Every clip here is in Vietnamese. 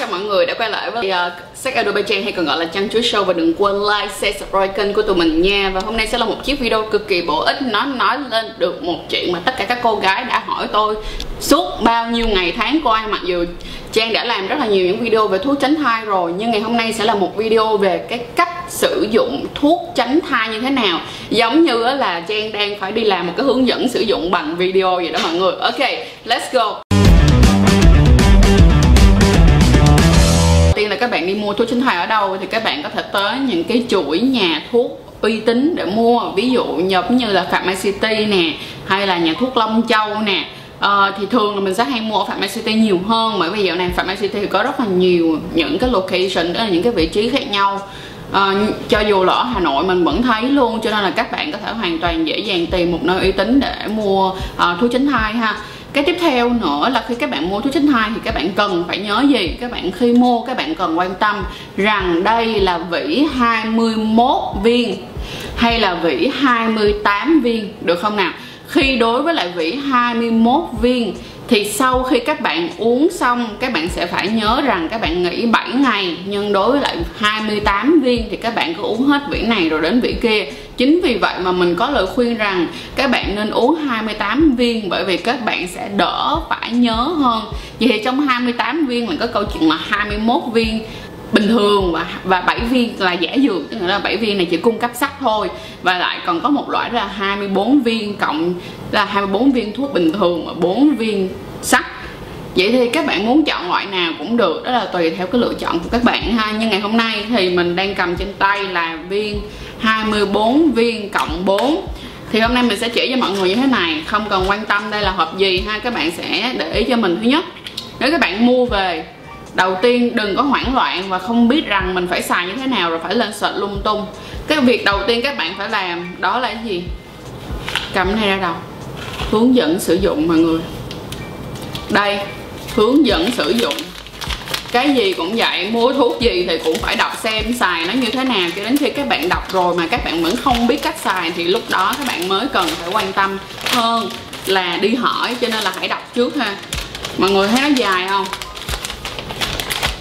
chào mọi người đã quay lại với uh, Sách Adobe Trang hay còn gọi là Chăn Chuối Show Và đừng quên like, share, subscribe kênh của tụi mình nha. Và hôm nay sẽ là một chiếc video cực kỳ bổ ích Nó nói lên được một chuyện mà tất cả các cô gái đã hỏi tôi Suốt bao nhiêu ngày tháng qua. Mặc dù Trang đã làm rất là nhiều những video về thuốc tránh thai rồi Nhưng ngày hôm nay sẽ là một video về cái cách sử dụng thuốc tránh thai như thế nào. Giống như là Trang đang phải đi làm một cái hướng dẫn sử dụng bằng video vậy đó mọi người. Ok, let's go. Các bạn đi mua thuốc tránh thai ở đâu thì các bạn có thể tới những cái chuỗi nhà thuốc uy tín để mua. Ví dụ giống như là Phạm City nè hay là nhà thuốc Long Châu nè. Uh, thì thường là mình sẽ hay mua ở Phạm City nhiều hơn bởi vì dạo này Phạm City có rất là nhiều những cái location đó là những cái vị trí khác nhau. Uh, cho dù là ở Hà Nội mình vẫn thấy luôn cho nên là các bạn có thể hoàn toàn dễ dàng tìm một nơi uy tín để mua uh, thuốc tránh thai ha cái tiếp theo nữa là khi các bạn mua thuốc tránh thai thì các bạn cần phải nhớ gì? Các bạn khi mua, các bạn cần quan tâm rằng đây là vỉ 21 viên hay là vỉ 28 viên, được không nào? Khi đối với lại vỉ 21 viên thì sau khi các bạn uống xong, các bạn sẽ phải nhớ rằng các bạn nghỉ 7 ngày, nhưng đối với lại 28 viên thì các bạn cứ uống hết vỉ này rồi đến vỉ kia chính vì vậy mà mình có lời khuyên rằng các bạn nên uống 28 viên, bởi vì các bạn sẽ đỡ phải nhớ hơn. Vậy thì trong 28 viên mình có câu chuyện là 21 viên bình thường và và 7 viên là giả dược. Tức là 7 viên này chỉ cung cấp sắt thôi. Và lại còn có một loại là 24 viên cộng là 24 viên thuốc bình thường và 4 viên sắt. Vậy thì các bạn muốn chọn loại nào cũng được, Đó là tùy theo cái lựa chọn của các bạn ha. Nhưng ngày hôm nay thì mình đang cầm trên tay là viên 24 viên cộng 4 Thì hôm nay mình sẽ chỉ cho mọi người như thế này, Không cần quan tâm đây là hộp gì ha, Các bạn sẽ để ý cho mình thứ nhất. Nếu các bạn mua về, đầu tiên đừng có hoảng loạn và không biết rằng mình phải xài như thế nào rồi phải lên sệt lung tung. Cái việc đầu tiên các bạn phải làm đó là cái gì? Cầm này ra đầu. Hướng dẫn sử dụng mọi người. Đây, hướng dẫn sử dụng cái gì cũng vậy, mua thuốc gì thì cũng phải đọc xem xài nó như thế nào. Cho đến khi các bạn đọc rồi mà các bạn vẫn không biết cách xài thì lúc đó các bạn mới cần phải quan tâm hơn là đi hỏi, cho nên là hãy đọc trước ha. Mọi người thấy nó dài không?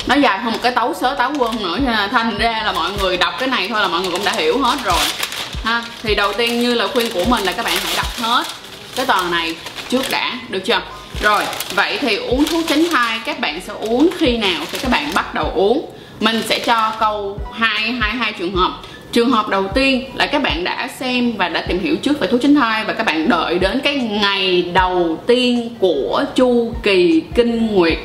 Nó dài hơn một cái tấu sớ tấu quân nữa cho nên thành ra là mọi người đọc cái này thôi là mọi người cũng đã hiểu hết rồi. Ha, thì đầu tiên như là khuyên của mình là các bạn hãy đọc hết cái tờ này trước đã, được chưa? Rồi, vậy thì uống thuốc tránh thai các bạn sẽ uống khi nào thì các bạn bắt đầu uống? Mình sẽ cho câu hai hai hai trường hợp. Trường hợp đầu tiên là các bạn đã xem và đã tìm hiểu trước về thuốc tránh thai và các bạn đợi đến cái ngày đầu tiên của chu kỳ kinh nguyệt.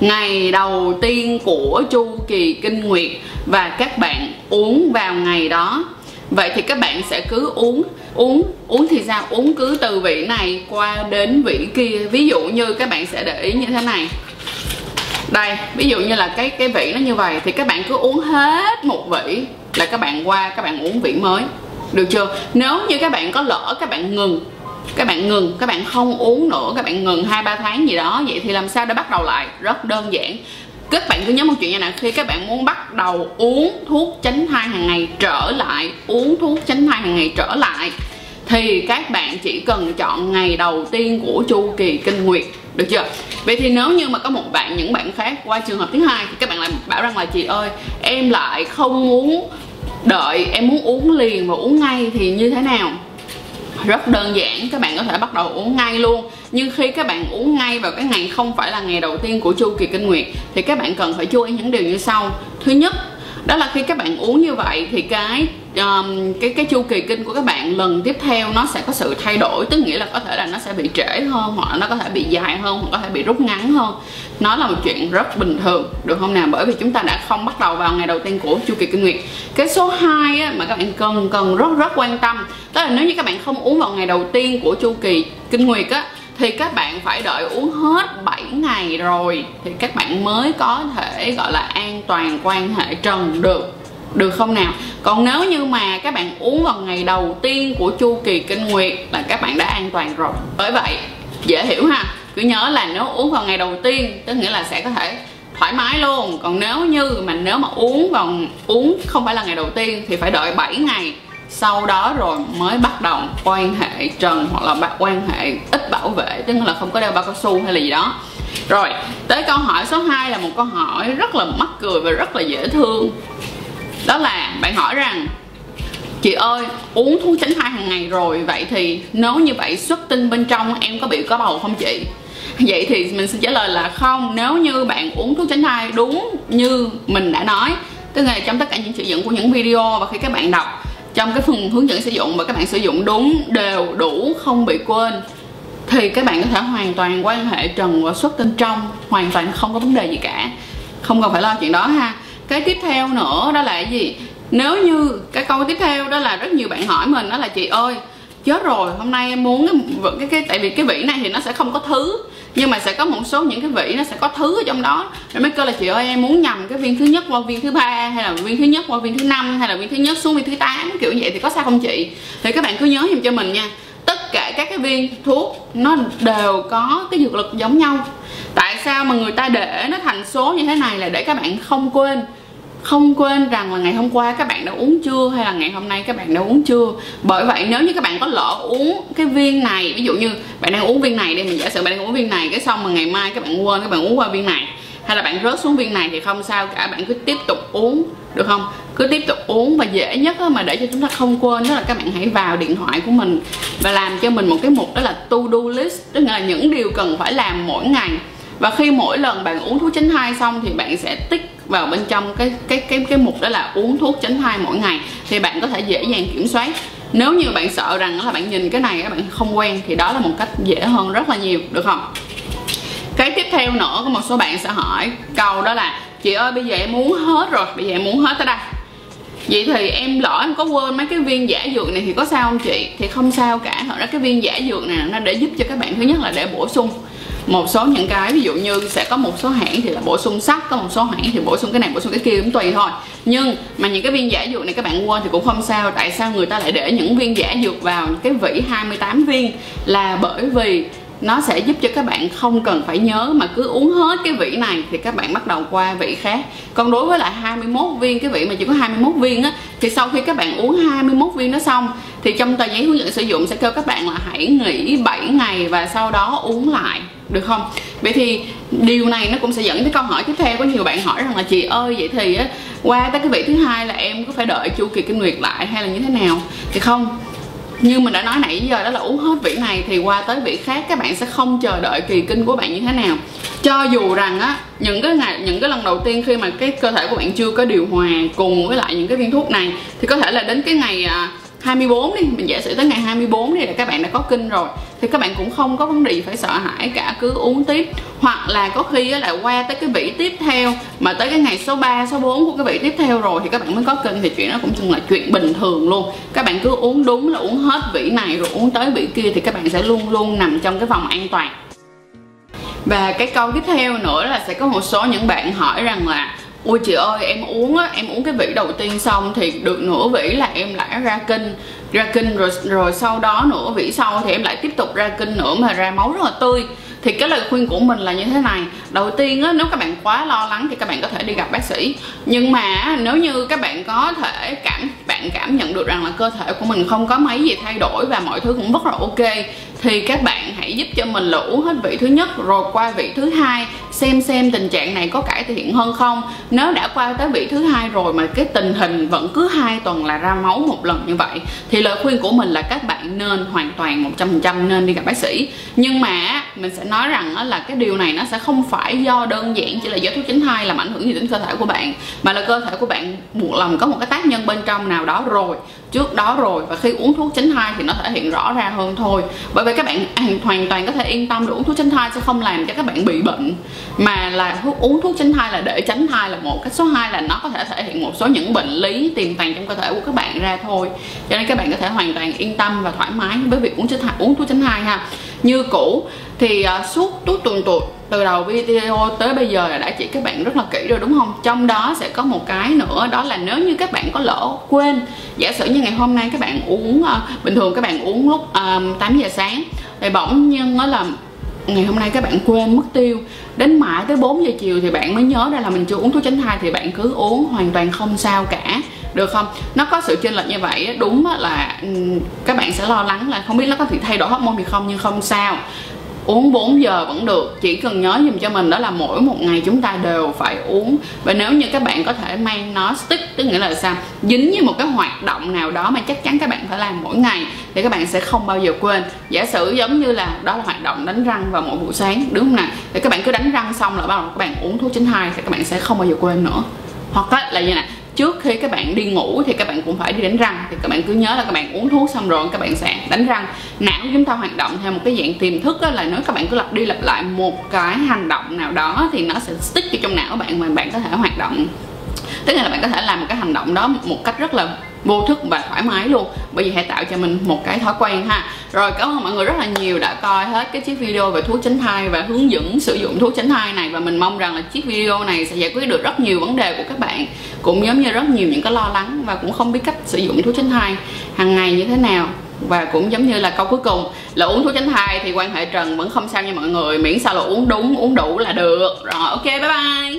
Ngày đầu tiên của chu kỳ kinh nguyệt và các bạn uống vào ngày đó vậy thì các bạn sẽ cứ uống uống uống thì sao uống cứ từ vị này qua đến vị kia ví dụ như các bạn sẽ để ý như thế này đây ví dụ như là cái cái vị nó như vậy thì các bạn cứ uống hết một vị là các bạn qua các bạn uống vị mới được chưa nếu như các bạn có lỡ các bạn ngừng các bạn ngừng các bạn không uống nữa các bạn ngừng hai ba tháng gì đó vậy thì làm sao để bắt đầu lại rất đơn giản các bạn cứ nhớ một chuyện như này khi các bạn muốn bắt đầu uống thuốc tránh thai hàng ngày trở lại, uống thuốc tránh thai hàng ngày trở lại, thì các bạn chỉ cần chọn ngày đầu tiên của chu kỳ kinh nguyệt. Được chưa? Vậy thì nếu như mà có một bạn, những bạn khác qua trường hợp thứ hai thì các bạn lại bảo rằng là, chị ơi, em lại không muốn đợi, em muốn uống liền và uống ngay thì như thế nào? Rất đơn giản, các bạn có thể bắt đầu uống ngay luôn. Nhưng khi các bạn uống ngay vào cái ngày không phải là ngày đầu tiên của chu kỳ kinh nguyệt, thì các bạn cần phải chú ý những điều như sau. Thứ nhất, đó là khi các bạn uống như vậy thì cái um, cái cái chu kỳ kinh của các bạn lần tiếp theo nó sẽ có sự thay đổi tức nghĩa là có thể là nó sẽ bị trễ hơn hoặc là nó có thể bị dài hơn hoặc có thể bị rút ngắn hơn. Nó là một chuyện rất bình thường được không nào bởi vì chúng ta đã không bắt đầu vào ngày đầu tiên của chu kỳ kinh nguyệt. Cái số 2 á, mà các bạn cần cần rất rất quan tâm tức là nếu như các bạn không uống vào ngày đầu tiên của chu kỳ kinh nguyệt á thì các bạn phải đợi uống hết 7 ngày rồi thì các bạn mới có thể gọi là an toàn quan hệ trần được được không nào? Còn nếu như mà các bạn uống vào ngày đầu tiên của chu kỳ kinh nguyệt là các bạn đã an toàn rồi. Bởi vậy, dễ hiểu ha. Cứ nhớ là nếu uống vào ngày đầu tiên, tức nghĩa là sẽ có thể thoải mái luôn. Còn nếu như mà nếu mà uống vào, uống không phải là ngày đầu tiên thì phải đợi 7 ngày. Sau đó rồi mới bắt đầu quan hệ trần hoặc là quan hệ ít bảo vệ, tức là không có đeo bao cao su hay là gì đó. Rồi, tới câu hỏi số 2 là một câu hỏi rất là mắc cười và rất là dễ thương đó là bạn hỏi rằng, chị ơi, uống thuốc tránh thai hàng ngày rồi, vậy thì nếu như vậy xuất tinh bên trong em có bị có bầu không chị? Vậy thì mình xin trả lời là không, nếu như bạn uống thuốc tránh thai đúng như mình đã nói. Tức là trong tất cả những sử dụng của những video và khi các bạn đọc, trong cái phần hướng dẫn sử dụng và các bạn sử dụng đúng đều đủ, không bị quên, thì các bạn có thể hoàn toàn quan hệ trần và xuất tinh trong, hoàn toàn không có vấn đề gì cả. Không cần phải lo chuyện đó ha cái tiếp theo nữa đó là cái gì? Nếu như cái câu tiếp theo đó là rất nhiều bạn hỏi mình đó là chị ơi chết rồi hôm nay em muốn cái, cái, cái tại vì cái vị này thì nó sẽ không có thứ nhưng mà sẽ có một số những cái vị nó sẽ có thứ ở trong đó. Rồi mới kêu là chị ơi em muốn nhầm cái viên thứ nhất qua viên thứ ba hay là viên thứ nhất qua viên thứ năm hay là viên thứ nhất xuống viên thứ tám kiểu vậy thì có sao không chị? Thì các bạn cứ nhớ giùm cho mình nha. Tất cả các cái viên thuốc nó đều có cái dược lực giống nhau. Tại sao mà người ta để nó thành số như thế này là để các bạn không quên. Không quên rằng là ngày hôm qua các bạn đã uống chưa hay là ngày hôm nay các bạn đã uống chưa. Bởi vậy nếu như các bạn có lỡ uống cái viên này, ví dụ như bạn đang uống viên này đi, mình giả sử bạn đang uống viên này, cái xong mà ngày mai các bạn quên, các bạn uống qua viên này, hay là bạn rớt xuống viên này thì không sao, cả bạn cứ tiếp tục uống, được không? Cứ tiếp tục uống và dễ nhất mà để cho chúng ta không quên đó là các bạn hãy vào điện thoại của mình và làm cho mình một cái mục đó là to do list. Tức là những điều cần phải làm mỗi ngày và khi mỗi lần bạn uống thuốc tránh thai xong thì bạn sẽ tích vào bên trong cái cái cái cái mục đó là uống thuốc tránh thai mỗi ngày thì bạn có thể dễ dàng kiểm soát. Nếu như bạn sợ rằng là bạn nhìn cái này các bạn không quen thì đó là một cách dễ hơn rất là nhiều, được không? Cái tiếp theo nữa, có một số bạn sẽ hỏi câu đó là, chị ơi, bây giờ em muốn hết rồi, bây giờ em muốn hết tới đây. Vậy thì em lỡ em có quên mấy cái viên giả dược này thì có sao không chị? Thì không sao cả, thật ra cái viên giả dược này nó để giúp cho các bạn, thứ nhất là để bổ sung một số những cái, ví dụ như sẽ có một số hãng thì là bổ sung sắt, có một số hãng thì bổ sung cái này, bổ sung cái kia, cũng tùy thôi. Nhưng mà những cái viên giả dược này các bạn quên thì cũng không sao, tại sao người ta lại để những viên giả dược vào cái vỉ 28 viên? Là bởi vì nó sẽ giúp cho các bạn không cần phải nhớ mà cứ uống hết cái vị này thì các bạn bắt đầu qua vị khác. Còn đối với lại 21 viên, cái vị mà chỉ có 21 viên á, thì sau khi các bạn uống 21 viên nó xong, thì trong tờ giấy hướng dẫn sử dụng sẽ kêu các bạn là hãy nghỉ 7 ngày và sau đó uống lại được không? Vậy thì điều này nó cũng sẽ dẫn tới câu hỏi tiếp theo có nhiều bạn hỏi rằng là chị ơi vậy thì á qua tới cái vị thứ hai là em có phải đợi chu kỳ kinh nguyệt lại hay là như thế nào? Thì không. Như mình đã nói nãy giờ đó là uống hết vị này thì qua tới vị khác các bạn sẽ không chờ đợi kỳ kinh của bạn như thế nào. Cho dù rằng á những cái ngày những cái lần đầu tiên khi mà cái cơ thể của bạn chưa có điều hòa cùng với lại những cái viên thuốc này thì có thể là đến cái ngày à, 24 đi, mình giả sử tới ngày 24 đi là các bạn đã có kinh rồi, thì các bạn cũng không có vấn đề phải sợ hãi cả, cứ uống tiếp. Hoặc là có khi là qua tới cái vị tiếp theo, mà tới cái ngày số 3 số 4 của cái vị tiếp theo rồi thì các bạn mới có kinh, thì chuyện đó cũng chừng là chuyện bình thường luôn. Các bạn cứ uống đúng là uống hết vị này rồi uống tới vị kia thì các bạn sẽ luôn luôn nằm trong cái vòng an toàn. Và cái câu tiếp theo nữa là sẽ có một số những bạn hỏi rằng là ôi chị ơi em uống á em uống cái vỉ đầu tiên xong thì được nửa vỉ là em lại ra kinh. Ra kinh rồi rồi sau đó nửa vỉ sau thì em lại tiếp tục ra kinh nữa mà ra máu rất là tươi. Thì cái lời khuyên của mình là như thế này. Đầu tiên á, nếu các bạn quá lo lắng thì các bạn có thể đi gặp bác sĩ. Nhưng mà nếu như các bạn có thể cảm bạn cảm nhận được rằng là cơ thể của mình không có mấy gì thay đổi và mọi thứ cũng rất là ok thì các bạn hãy giúp cho mình là uống hết vị thứ nhất rồi qua vị thứ hai xem xem tình trạng này có cải thiện hơn không? Nếu đã qua tới vị thứ hai rồi mà cái tình hình vẫn cứ hai tuần là ra máu một lần như vậy, thì lời khuyên của mình là các bạn nên hoàn toàn 100% nên đi gặp bác sĩ. Nhưng mà mình sẽ nói rằng là cái điều này nó sẽ không phải do đơn giản chỉ là do thuốc tránh thai làm ảnh hưởng gì đến cơ thể của bạn, mà là cơ thể của bạn buộc lòng có một cái tác nhân bên trong nào đó rồi, trước đó rồi, và khi uống thuốc tránh thai thì nó thể hiện rõ ra hơn thôi. Bởi vì các bạn hoàn toàn có thể yên tâm là uống thuốc tránh thai sẽ không làm cho các bạn bị bệnh mà là thuốc uống thuốc tránh thai là để tránh thai là một. Cách số 2 là nó có thể thể hiện một số những bệnh lý tiềm tàng trong cơ thể của các bạn ra thôi. Cho nên các bạn có thể hoàn toàn yên tâm và thoải mái với việc uống tránh thai uống thuốc tránh thai ha. Như cũ thì uh, suốt tuốt tuần tuột từ đầu video tới bây giờ là đã chỉ các bạn rất là kỹ rồi đúng không? Trong đó sẽ có một cái nữa đó là nếu như các bạn có lỡ quên giả sử như ngày hôm nay các bạn uống uh, bình thường các bạn uống lúc à, uh, 8 giờ sáng thì bỗng nhiên nó là ngày hôm nay các bạn quên mất tiêu. Đến mãi tới 4 giờ chiều thì bạn mới nhớ ra là mình chưa uống thuốc tránh thai thì bạn cứ uống hoàn toàn không sao cả. Được không? Nó có sự chênh lệch như vậy đúng là các bạn sẽ lo lắng là không biết nó có thể thay đổi hormone thì không, nhưng không sao uống 4 giờ vẫn được, chỉ cần nhớ dùm cho mình đó là mỗi một ngày chúng ta đều phải uống. Và nếu như các bạn có thể mang nó stick, tức nghĩa là sao? Dính như một cái hoạt động nào đó mà chắc chắn các bạn phải làm mỗi ngày, thì các bạn sẽ không bao giờ quên. Giả sử giống như là đó là hoạt động đánh răng vào mỗi buổi sáng, đúng không nào? Thì các bạn cứ đánh răng xong là bắt đầu các bạn uống thuốc tránh thai thì các bạn sẽ không bao giờ quên nữa. Hoặc là như này trước khi các bạn đi ngủ thì các bạn cũng phải đi đánh răng. Thì các bạn cứ nhớ là các bạn uống thuốc xong rồi các bạn sẽ đánh răng. Não chúng ta hoạt động theo một cái dạng tiềm thức đó là nếu các bạn cứ lặp đi lặp lại một cái hành động nào đó thì nó sẽ stick vào trong não của bạn mà bạn có thể hoạt động. Tức là bạn có thể làm một cái hành động đó một cách rất là vô thức và thoải mái luôn. Bởi vì hãy tạo cho mình một cái thói quen ha. Rồi, cảm ơn mọi người rất là nhiều đã coi hết cái chiếc video về thuốc tránh thai và hướng dẫn sử dụng thuốc tránh thai này. Và mình mong rằng là chiếc video này sẽ giải quyết được rất nhiều vấn đề của các bạn. Cũng giống như rất nhiều những cái lo lắng và cũng không biết cách sử dụng thuốc tránh thai hàng ngày như thế nào. Và cũng giống như là câu cuối cùng, là uống thuốc tránh thai thì quan hệ trần vẫn không sao nha mọi người. Miễn sao là uống đúng, uống đủ là được. Rồi, ok, bye bye.